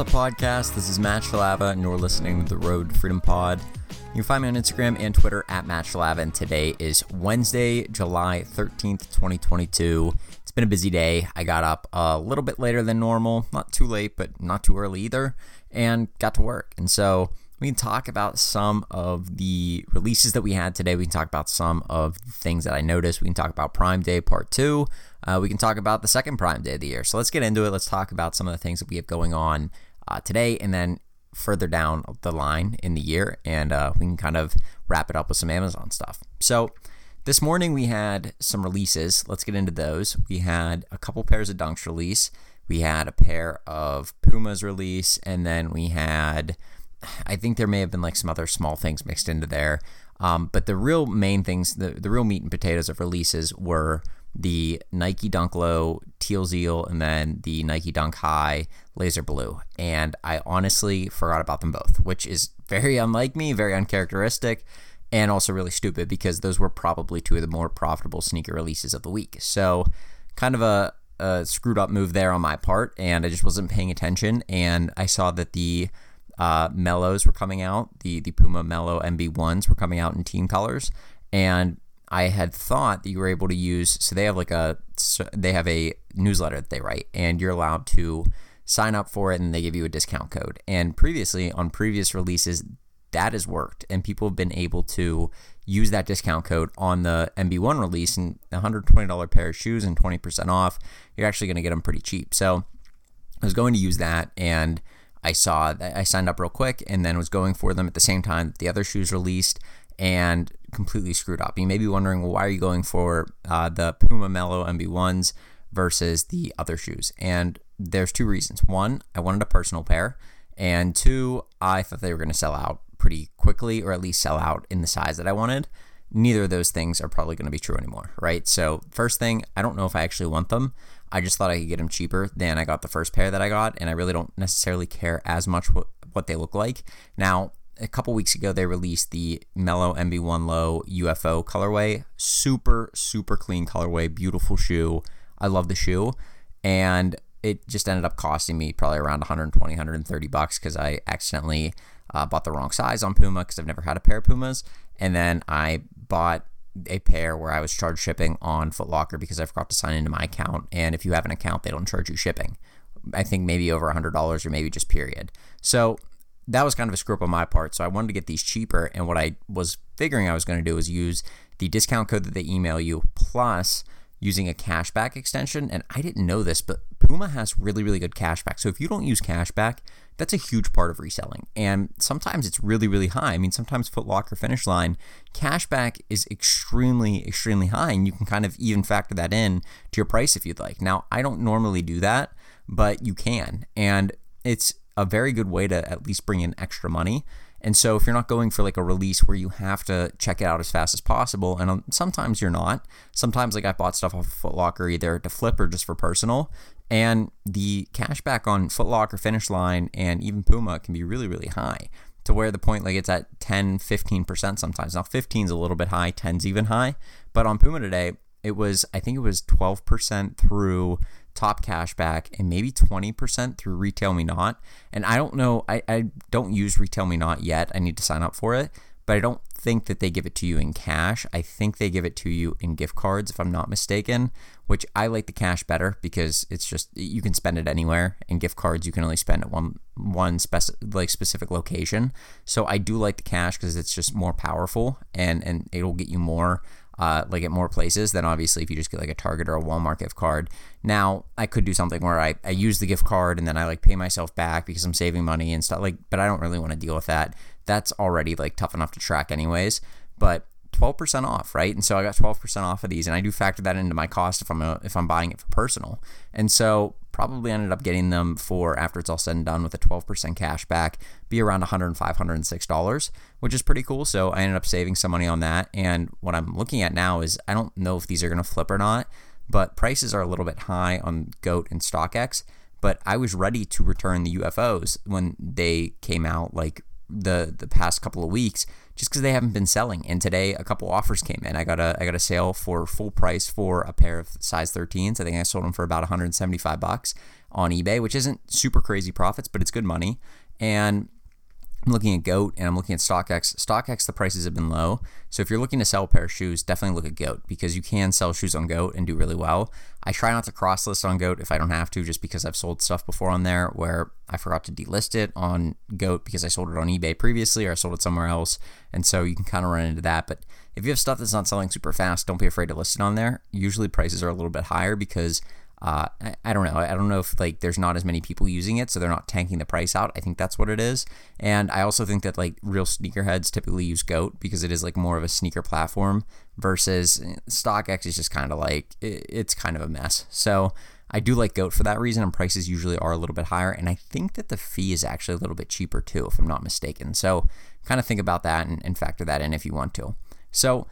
Up, podcast? This is Matt Shalava, and you're listening to the Road to Freedom Pod. You can find me on Instagram and Twitter at Matt Shalava, and today is Wednesday, July 13th, 2022. It's been a busy day. I got up a little bit later than normal, not too late, but not too early either, and got to work. And so we can talk about some of the releases that we had today. We can talk about some of the things that I noticed. We can talk about Prime Day Part 2. Uh, we can talk about the second Prime Day of the year. So let's get into it. Let's talk about some of the things that we have going on uh, today and then further down the line in the year. And uh, we can kind of wrap it up with some Amazon stuff. So this morning we had some releases. Let's get into those. We had a couple pairs of Dunks release. We had a pair of Pumas release, and then we had I think there may have been like some other small things mixed into there. Um, but the real main things, the, the real meat and potatoes of releases were the Nike Dunk Low Teal Zeal and then the Nike Dunk High Laser Blue. And I honestly forgot about them both, which is very unlike me, very uncharacteristic, and also really stupid because those were probably two of the more profitable sneaker releases of the week. So, kind of a, a screwed up move there on my part, and I just wasn't paying attention. And I saw that the uh, Melos were coming out. The the Puma Melo MB ones were coming out in team colors, and I had thought that you were able to use. So they have like a they have a newsletter that they write, and you're allowed to sign up for it, and they give you a discount code. And previously on previous releases, that has worked, and people have been able to use that discount code on the MB1 release, and $120 pair of shoes and 20% off. You're actually going to get them pretty cheap. So I was going to use that and I saw that I signed up real quick and then was going for them at the same time the other shoes released and completely screwed up. You may be wondering, well, why are you going for uh, the Puma Melo MB1s versus the other shoes? And there's two reasons. One, I wanted a personal pair, and two, I thought they were going to sell out pretty quickly or at least sell out in the size that I wanted. Neither of those things are probably going to be true anymore, right? So, first thing, I don't know if I actually want them. I just thought I could get them cheaper than I got the first pair that I got, and I really don't necessarily care as much what, what they look like. Now, a couple weeks ago, they released the Melo MB1 Low UFO colorway. Super, super clean colorway, beautiful shoe. I love the shoe. And it just ended up costing me probably around 120, 130 bucks because I accidentally uh, bought the wrong size on Puma because I've never had a pair of Pumas. And then I bought a pair where I was charged shipping on Footlocker because I forgot to sign into my account. And if you have an account, they don't charge you shipping. I think maybe over $100 or maybe just period. So that was kind of a screw up on my part. So I wanted to get these cheaper. And what I was figuring I was going to do was use the discount code that they email you plus using a cashback extension. And I didn't know this, but Puma has really, really good cashback. So if you don't use cashback, that's a huge part of reselling. And sometimes it's really, really high. I mean, sometimes Footlocker Finish Line cashback is extremely, extremely high. And you can kind of even factor that in to your price if you'd like. Now, I don't normally do that, but you can. And it's a very good way to at least bring in extra money. And so if you're not going for like a release where you have to check it out as fast as possible, and um, sometimes you're not. Sometimes like I bought stuff off of Foot Locker either to flip or just for personal. And the cashback on Foot Locker, Finish Line, and even Puma can be really, really high to where the point like it's at 10, 15% sometimes. Now 15 is a little bit high, 10's even high. But on Puma today, it was I think it was 12% through top cashback and maybe 20% through Retail Me Not. And I don't know, I, I don't use Retail Me Not yet. I need to sign up for it, but I don't think that they give it to you in cash. I think they give it to you in gift cards, if I'm not mistaken, which I like the cash better because it's just you can spend it anywhere. And gift cards you can only spend at one one speci- like specific location. So I do like the cash because it's just more powerful and and it'll get you more uh, like at more places than obviously if you just get like a Target or a Walmart gift card. Now I could do something where I, I use the gift card and then I like pay myself back because I'm saving money and stuff like, but I don't really want to deal with that. That's already like tough enough to track anyways. But 12% off, right? And so I got 12% off of these, and I do factor that into my cost if I'm a, if I'm buying it for personal. And so probably ended up getting them for after it's all said and done with a 12% cash back, be around $105, $106, which is pretty cool. So I ended up saving some money on that. And what I'm looking at now is I don't know if these are going to flip or not, but prices are a little bit high on GOAT and StockX. But I was ready to return the UFOs when they came out like the the past couple of weeks just because they haven't been selling. And today a couple offers came in. I got a I got a sale for full price for a pair of size 13s. I think I sold them for about 175 bucks. on eBay, which isn't super crazy profits, but it's good money. And I'm looking at GOAT and I'm looking at StockX. StockX, the prices have been low. So if you're looking to sell a pair of shoes, definitely look at GOAT because you can sell shoes on GOAT and do really well. I try not to cross list on GOAT if I don't have to, just because I've sold stuff before on there where I forgot to delist it on GOAT because I sold it on eBay previously or I sold it somewhere else. And so you can kind of run into that. But if you have stuff that's not selling super fast, don't be afraid to list it on there. Usually prices are a little bit higher because uh, I, I, don't know. I don't know if like there's not as many people using it, so they're not tanking the price out. I think that's what it is. And I also think that like real sneakerheads typically use Goat because it is like more of a sneaker platform versus eh, StockX is just kind of like it, it's kind of a mess. So I do like Goat for that reason, and prices usually are a little bit higher. And I think that the fee is actually a little bit cheaper too, if I'm not mistaken. So kind of think about that and, and factor that in if you want to. So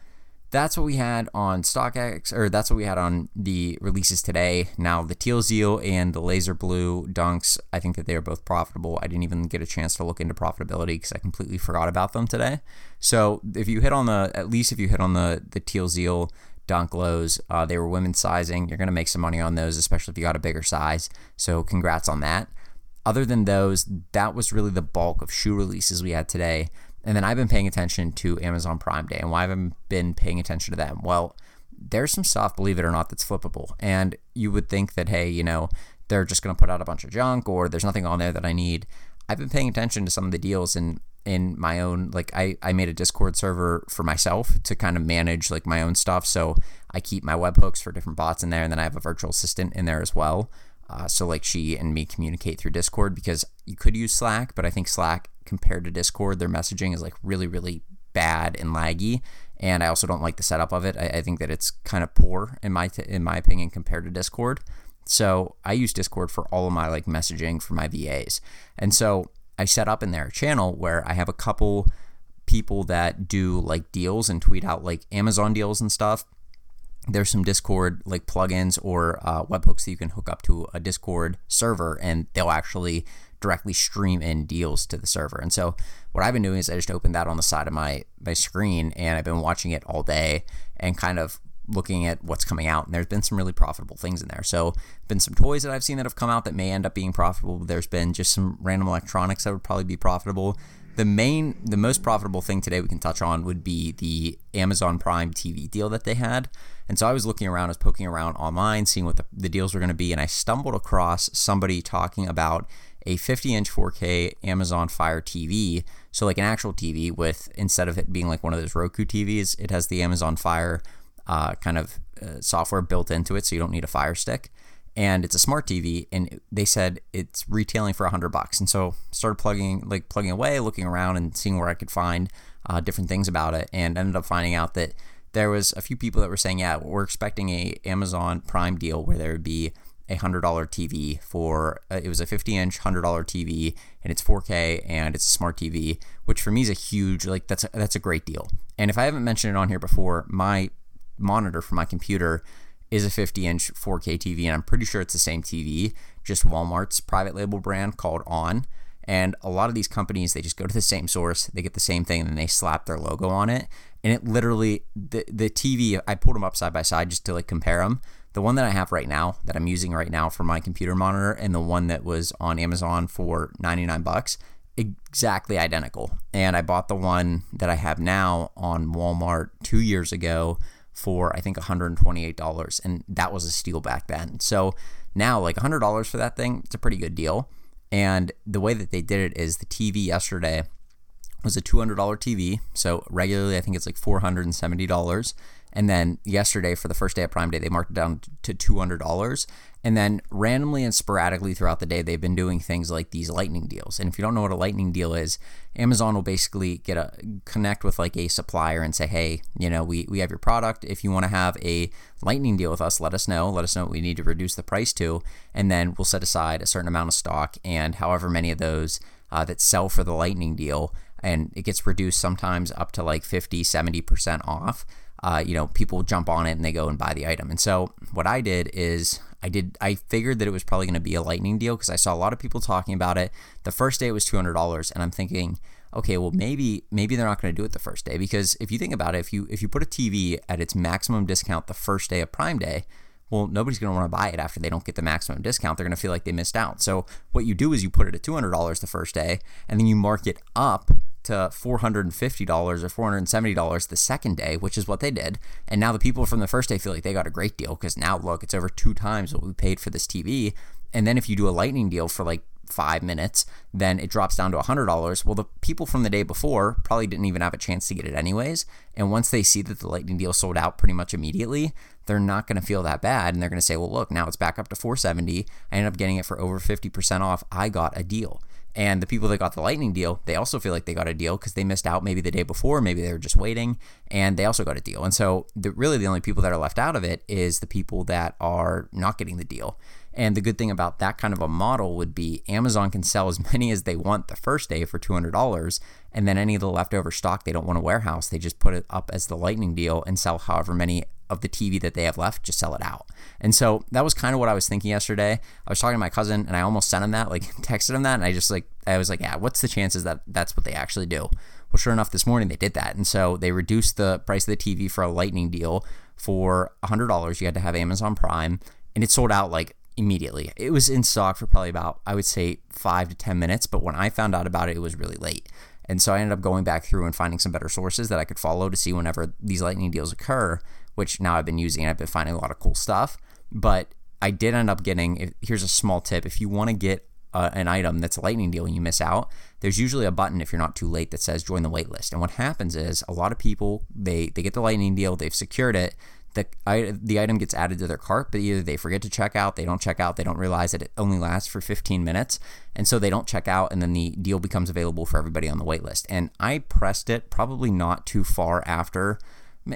that's what we had on StockX, or that's what we had on the releases today. Now, the Teal Zeal and the Laser Blue Dunks, I think that they are both profitable. I didn't even get a chance to look into profitability because I completely forgot about them today. So, if you hit on the, at least if you hit on the, the Teal Zeal Dunk lows, uh, they were women's sizing. You're going to make some money on those, especially if you got a bigger size. So, congrats on that. Other than those, that was really the bulk of shoe releases we had today. And then I've been paying attention to Amazon Prime Day. And why have I been paying attention to them? Well, there's some stuff, believe it or not, that's flippable. And you would think that, hey, you know, they're just going to put out a bunch of junk or there's nothing on there that I need. I've been paying attention to some of the deals in in my own like I, I made a discord server for myself to kind of manage like my own stuff so i keep my webhooks for different bots in there and then i have a virtual assistant in there as well uh, so like she and me communicate through discord because you could use slack but i think slack compared to Discord. Their messaging is like really, really bad and laggy, and I also don't like the setup of it. I, I think that it's kind of poor in my t- in my opinion compared to Discord. So I use Discord for all of my like messaging for my VAs, and so I set up in their channel where I have a couple people that do like deals and tweet out like Amazon deals and stuff. There's some Discord like plugins or uh, webhooks that you can hook up to a Discord server, and they'll actually directly stream in deals to the server. And so what I've been doing is I just opened that on the side of my my screen and I've been watching it all day and kind of looking at what's coming out and there's been some really profitable things in there. So been some toys that I've seen that have come out that may end up being profitable. There's been just some random electronics that would probably be profitable. The main the most profitable thing today we can touch on would be the Amazon Prime TV deal that they had. And so I was looking around, I was poking around online, seeing what the, the deals were going to be, and I stumbled across somebody talking about a 50 inch 4K Amazon Fire TV. So, like an actual TV with, instead of it being like one of those Roku TVs, it has the Amazon Fire uh, kind of uh, software built into it. So, you don't need a Fire Stick. And it's a smart TV, and they said it's retailing for 100 bucks. And so, started plugging, like plugging away, looking around, and seeing where I could find uh, different things about it, and ended up finding out that there was a few people that were saying, yeah, we're expecting a Amazon Prime deal where there would be a hundred dollar TV for uh, it was a 50 inch hundred dollar TV and it's 4K and it's a smart TV, which for me is a huge like that's a, that's a great deal. And if I haven't mentioned it on here before, my monitor for my computer is a 50 inch 4K TV, and I'm pretty sure it's the same TV, just Walmart's private label brand called onn. And a lot of these companies, they just go to the same source, they get the same thing, and then they slap their logo on it. And it literally, the, the TV, I pulled them up side by side just to like compare them the one that I have right now, that I'm using right now for my computer monitor, and the one that was on Amazon for 99 bucks, exactly identical. And I bought the one that I have now on Walmart two years ago for I think $128, and that was a steal back then. So now, like $100 for that thing, it's a pretty good deal. And the way that they did it is the TV yesterday was a $200 TV. So regularly, I think it's like $470. And then yesterday, for the first day of Prime Day, they marked it down to $200. And then randomly and sporadically throughout the day, they've been doing things like these lightning deals. And if you don't know what a lightning deal is, Amazon will basically get a connect with like a supplier and say, hey, you know, we, we have your product. If you want to have a lightning deal with us, let us know. Let us know what we need to reduce the price to. And then we'll set aside a certain amount of stock. And however many of those uh, that sell for the lightning deal, and it gets reduced sometimes up to like 50, 70% off uh, you know, people jump on it and they go and buy the item. And so what I did is I did I figured that it was probably going to be a lightning deal because I saw a lot of people talking about it. The first day it was two hundred dollars, and I'm thinking, okay, well maybe maybe they're not going to do it the first day because if you think about it, if you if you put a TV at its maximum discount the first day of Prime Day, well, nobody's going to want to buy it after they don't get the maximum discount. They're going to feel like they missed out. So what you do is you put it at $200 the first day, and then you mark it up to $450 or $470 the second day, which is what they did. And now the people from the first day feel like they got a great deal because now look, it's over two times what we paid for this TV. And then if you do a lightning deal for like five minutes, then it drops down to $100. Well, the people from the day before probably didn't even have a chance to get it anyways. And once they see that the lightning deal sold out pretty much immediately, they're not going to feel that bad. And they're going to say, well, look, now it's back up to 470. I ended up getting it for over 50% off. I got a deal. And the people that got the lightning deal, they also feel like they got a deal because they missed out maybe the day before, maybe they were just waiting, and they also got a deal. And so, the, really, the only people that are left out of it is the people that are not getting the deal. And the good thing about that kind of a model would be Amazon can sell as many as they want the first day for $200. And then any of the leftover stock they don't want to warehouse, they just put it up as the lightning deal and sell however many of the TV that they have left, just sell it out. And so that was kind of what I was thinking yesterday. I was talking to my cousin and I almost sent him that, like texted him that. And I just like, I was like, yeah, what's the chances that that's what they actually do? Well, sure enough, this morning they did that. And so they reduced the price of the TV for a lightning deal for $100. You had to have Amazon Prime and it sold out like immediately. It was in stock for probably about, I would say, five to 10 minutes. But when I found out about it, it was really late. And so I ended up going back through and finding some better sources that I could follow to see whenever these lightning deals occur, which now I've been using. I've been finding a lot of cool stuff. But I did end up getting, here's a small tip if you want to get uh, an item that's a lightning deal and you miss out, there's usually a button if you're not too late that says join the waitlist. And what happens is a lot of people they they get the lightning deal, they've secured it, the the item gets added to their cart, but either they forget to check out, they don't check out, they don't realize that it only lasts for 15 minutes, and so they don't check out, and then the deal becomes available for everybody on the wait list. And I pressed it probably not too far after,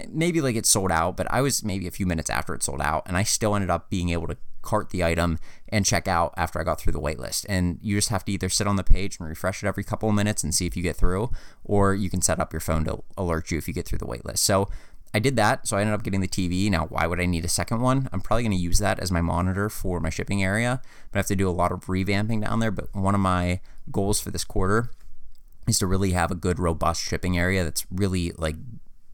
maybe like it sold out, but I was maybe a few minutes after it sold out, and I still ended up being able to cart the item and check out after I got through the waitlist. And you just have to either sit on the page and refresh it every couple of minutes and see if you get through, or you can set up your phone to alert you if you get through the waitlist. So I did that, so I ended up getting the TV. Now, why would I need a second one? I'm probably going to use that as my monitor for my shipping area, but I have to do a lot of revamping down there. But one of my goals for this quarter is to really have a good, robust shipping area that's really like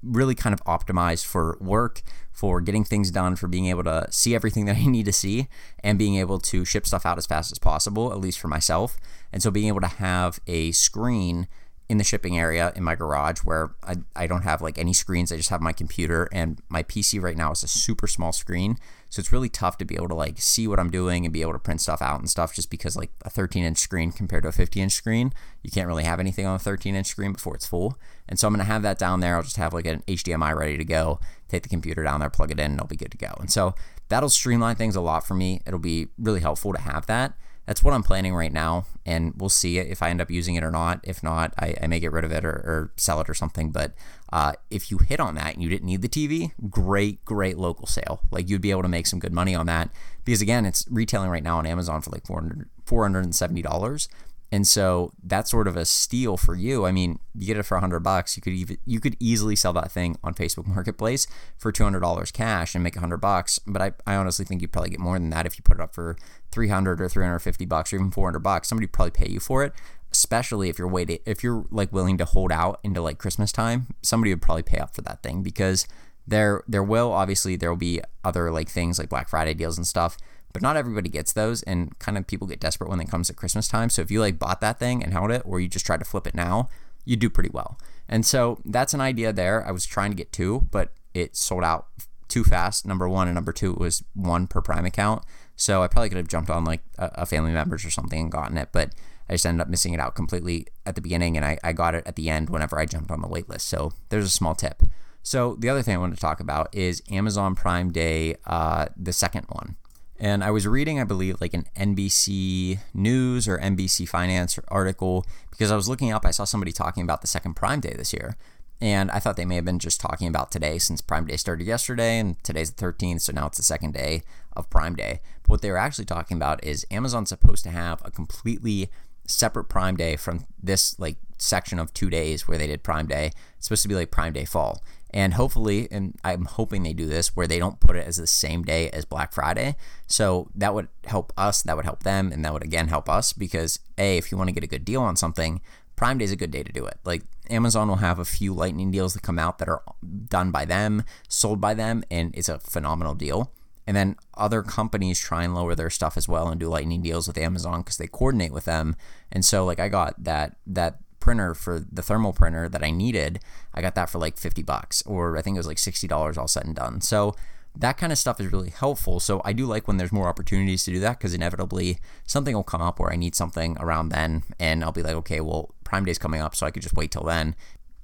really kind of optimized for work, for getting things done, for being able to see everything that I need to see, and being able to ship stuff out as fast as possible, at least for myself. And so being able to have a screen in the shipping area in my garage where I, I don't have like any screens. I just have my computer and my PC right now is a super small screen. So it's really tough to be able to like see what I'm doing and be able to print stuff out and stuff just because like a 13 inch screen compared to a 50 inch screen, you can't really have anything on a 13 inch screen before it's full. And so I'm going to have that down there. I'll just have like an HDMI ready to go, take the computer down there, plug it in, and it'll be good to go. And so that'll streamline things a lot for me. It'll be really helpful to have that that's what I'm planning right now, and we'll see if I end up using it or not. If not, I, I may get rid of it or, or sell it or something. But uh, if you hit on that and you didn't need the TV, great, great local sale. Like you'd be able to make some good money on that because again, it's retailing right now on Amazon for like 400 $470. And so that's sort of a steal for you. I mean, you get it for 100 bucks. You could even you could easily sell that thing on Facebook Marketplace for $200 cash and make 100 bucks, but I, I honestly think you'd probably get more than that if you put it up for 300 or 350 bucks or even 400 bucks. Somebody probably pay you for it, especially if you're waiting if you're like willing to hold out into like Christmas time. Somebody would probably pay up for that thing because there there will obviously there will be other like things like Black Friday deals and stuff but not everybody gets those and kind of people get desperate when it comes to christmas time. So if you like bought that thing and held it or you just tried to flip it now you do pretty well. And so that's an idea there. I was trying to get two but it sold out too fast number one and number two it was one per prime account. So i probably could have jumped on like a, family members or something and gotten it but i just ended up missing it out completely at the beginning and I, I got it at the end whenever i jumped on the wait list so there's a small tip. So the other thing i wanted to talk about is amazon prime day uh, the second one and I was reading, I believe, like an NBC News or NBC Finance article because I was looking up, I saw somebody talking about the second Prime Day this year. And I thought they may have been just talking about today since Prime Day started yesterday and today's the 13th, so now it's the second day of Prime Day. But what they were actually talking about is Amazon's supposed to have a completely separate Prime Day from this like section of two days where they did Prime Day. It's supposed to be like Prime Day Fall. And hopefully, and I'm hoping they do this where they don't put it as the same day as Black Friday. So that would help us, that would help them, and that would again help us because A, if you want to get a good deal on something, Prime Day is a good day to do it. Like Amazon will have a few lightning deals that come out that are done by them, sold by them, and it's a phenomenal deal. And then other companies try and lower their stuff as well and do lightning deals with Amazon because they coordinate with them. And so like I got that that printer for the thermal printer that I needed. I got that for like 50 bucks or I think it was like $60 all said and done. So that kind of stuff is really helpful. So I do like when there's more opportunities to do that because inevitably something will come up where I need something around then and I'll be like, okay, well, Prime Day's coming up, so I could just wait till then.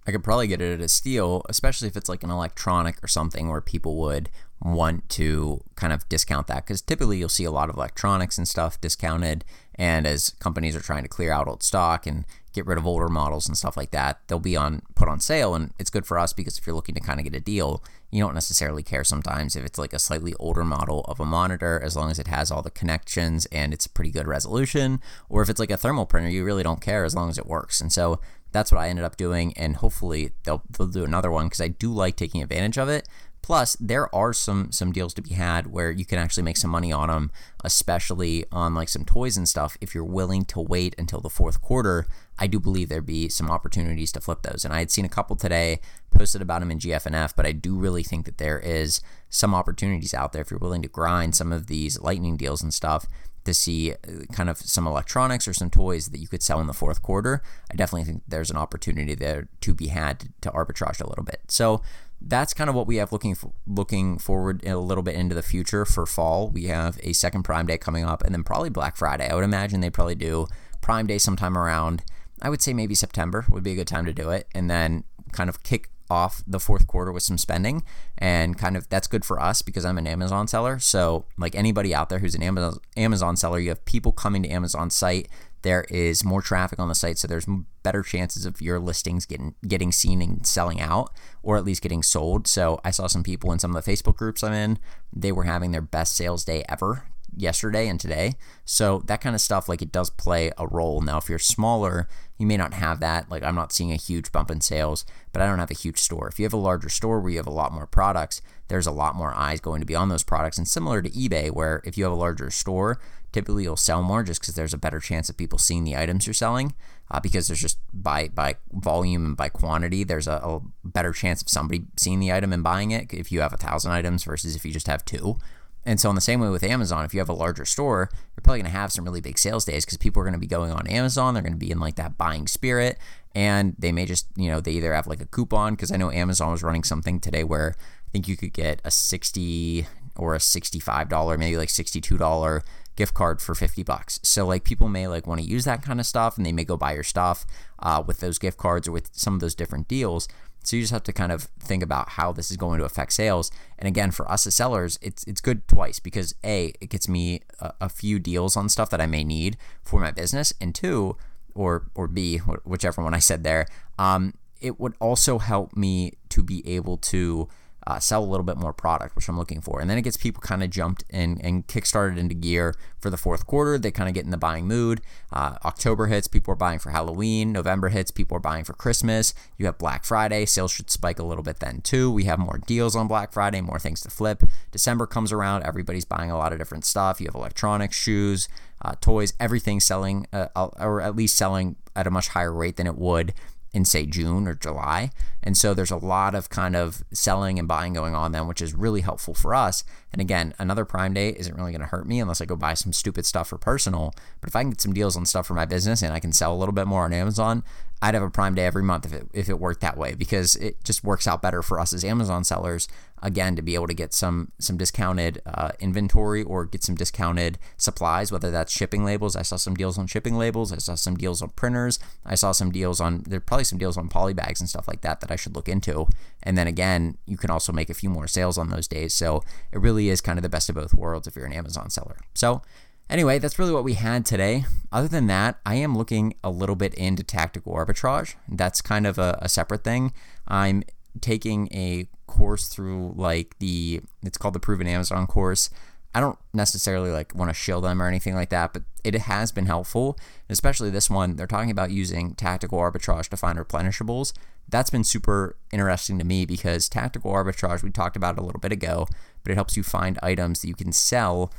I could probably get it at a steal, especially if it's like an electronic or something where people would want to kind of discount that because typically you'll see a lot of electronics and stuff discounted. And as companies are trying to clear out old stock and get rid of older models and stuff like that, they'll be on put on sale. And it's good for us because if you're looking to kind of get a deal, you don't necessarily care sometimes if it's like a slightly older model of a monitor, as long as it has all the connections and it's pretty good resolution. Or if it's like a thermal printer, you really don't care as long as it works. And so that's what I ended up doing, and hopefully they'll they'll do another one because I do like taking advantage of it. Plus, there are some some deals to be had where you can actually make some money on them, especially on like some toys and stuff. If you're willing to wait until the fourth quarter, I do believe there'd be some opportunities to flip those. And I had seen a couple today posted about them in GFNF, but I do really think that there is some opportunities out there if you're willing to grind some of these lightning deals and stuff to see uh, kind of some electronics or some toys that you could sell in the fourth quarter. I definitely think there's an opportunity there to be had to, to arbitrage a little bit. So that's kind of what we have looking for, looking forward a little bit into the future for fall. We have a second Prime Day coming up, and then probably Black Friday. I would imagine they probably do Prime Day sometime around. I would say maybe September would be a good time to do it, and then kind of kick off the fourth quarter with some spending and kind of that's good for us because I'm an Amazon seller. So like anybody out there who's an Amazon Amazon seller, you have people coming to Amazon site there is more traffic on the site, so there's better chances of your listings getting getting seen and selling out, or at least getting sold. So I saw some people in some of the Facebook groups I'm in, they were having their best sales day ever yesterday and today. So that kind of stuff, like it does play a role. Now, if you're smaller, you may not have that. Like I'm not seeing a huge bump in sales, but I don't have a huge store. If you have a larger store where you have a lot more products, there's a lot more eyes going to be on those products. And similar to eBay, where if you have a larger store, typically you'll sell more just because there's a better chance of people seeing the items you're selling. Uh, because there's just by by volume and by quantity, there's a, a better chance of somebody seeing the item and buying it if you have a thousand items versus if you just have two. And so, in the same way with Amazon, if you have a larger store, you're probably going to have some really big sales days because people are going to be going on Amazon. They're going to be in like that buying spirit. And they may just, you know, they either have like a coupon because I know Amazon was running something today where I think you could get a 60 or a $65, maybe like $62 gift card for 50 bucks. So like people may like want to use that kind of stuff and they may go buy your stuff uh, with those gift cards or with some of those different deals. So you just have to kind of think about how this is going to affect sales. And again, for us as sellers, it's it's good twice because a it gets me a, a few deals on stuff that I may need for my business, and two, or or b whichever one I said there, um, it would also help me to be able to uh, sell a little bit more product, which I'm looking for. And then it gets people kind of jumped and, and kickstarted into gear for the fourth quarter. They kind of get in the buying mood. Uh, October hits, people are buying for Halloween. November hits, people are buying for Christmas. You have Black Friday, sales should spike a little bit then too. We have more deals on Black Friday, more things to flip. December comes around, everybody's buying a lot of different stuff. You have electronics, shoes, uh, toys, everything selling, uh, or at least selling at a much higher rate than it would in say June or July. And so there's a lot of kind of selling and buying going on then, which is really helpful for us. And again, another Prime Day isn't really going to hurt me unless I go buy some stupid stuff for personal. But if I can get some deals on stuff for my business and I can sell a little bit more on Amazon, I'd have a Prime Day every month if it if it worked that way because it just works out better for us as Amazon sellers again to be able to get some some discounted uh, inventory or get some discounted supplies whether that's shipping labels. I saw some deals on shipping labels. I saw some deals on printers. I saw some deals on there probably some deals on poly bags and stuff like that that i should look into. And then again you can also make a few more sales on those days. So it really is kind of the best of both worlds if you're an amazon seller. So Anyway, that's really what we had today. Other than that, I am looking a little bit into tactical arbitrage. That's kind of a, a separate thing. I'm taking a course through like the it's called the proven amazon course i don't necessarily like want to shill them or anything like that but it has been helpful especially this one they're talking about using tactical arbitrage to find replenishables that's been super interesting to me because tactical arbitrage we talked about a little bit ago but it helps you find items that you can sell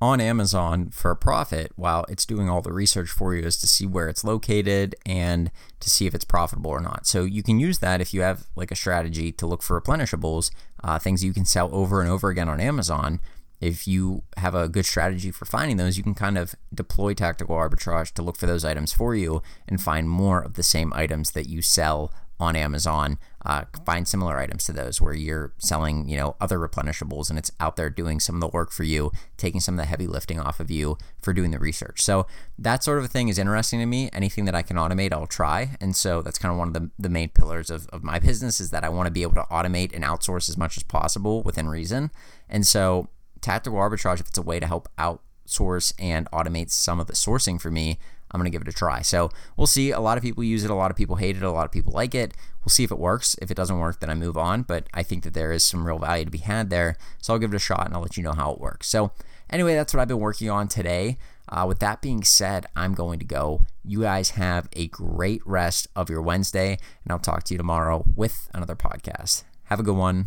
on Amazon for a profit while it's doing all the research for you as to see where it's located and to see if it's profitable or not. So you can use that if you have like a strategy to look for replenishables, uh, things you can sell over and over again on Amazon. if you have a good strategy for finding those, you can kind of deploy tactical arbitrage to look for those items for you and find more of the same items that you sell on Amazon. Uh, find similar items to those where you're selling, you know, other replenishables and it's out there doing some of the work for you, taking some of the heavy lifting off of you for doing the research. So that sort of a thing is interesting to me. Anything that I can automate, I'll try. And so that's kind of one of the, the main pillars of, of my business is that I want to be able to automate and outsource as much as possible within reason. And so tactical arbitrage, if it's a way to help outsource and automate some of the sourcing for me, I'm going to give it a try. So we'll see. A lot of people use it. A lot of people hate it. A lot of people like it. We'll see if it works. If it doesn't work, then I move on. But I think that there is some real value to be had there. So I'll give it a shot and I'll let you know how it works. So anyway, that's what I've been working on today. Uh, with that being said, I'm going to go. You guys have a great rest of your Wednesday, and I'll talk to you tomorrow with another podcast. Have a good one.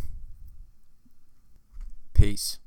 Peace.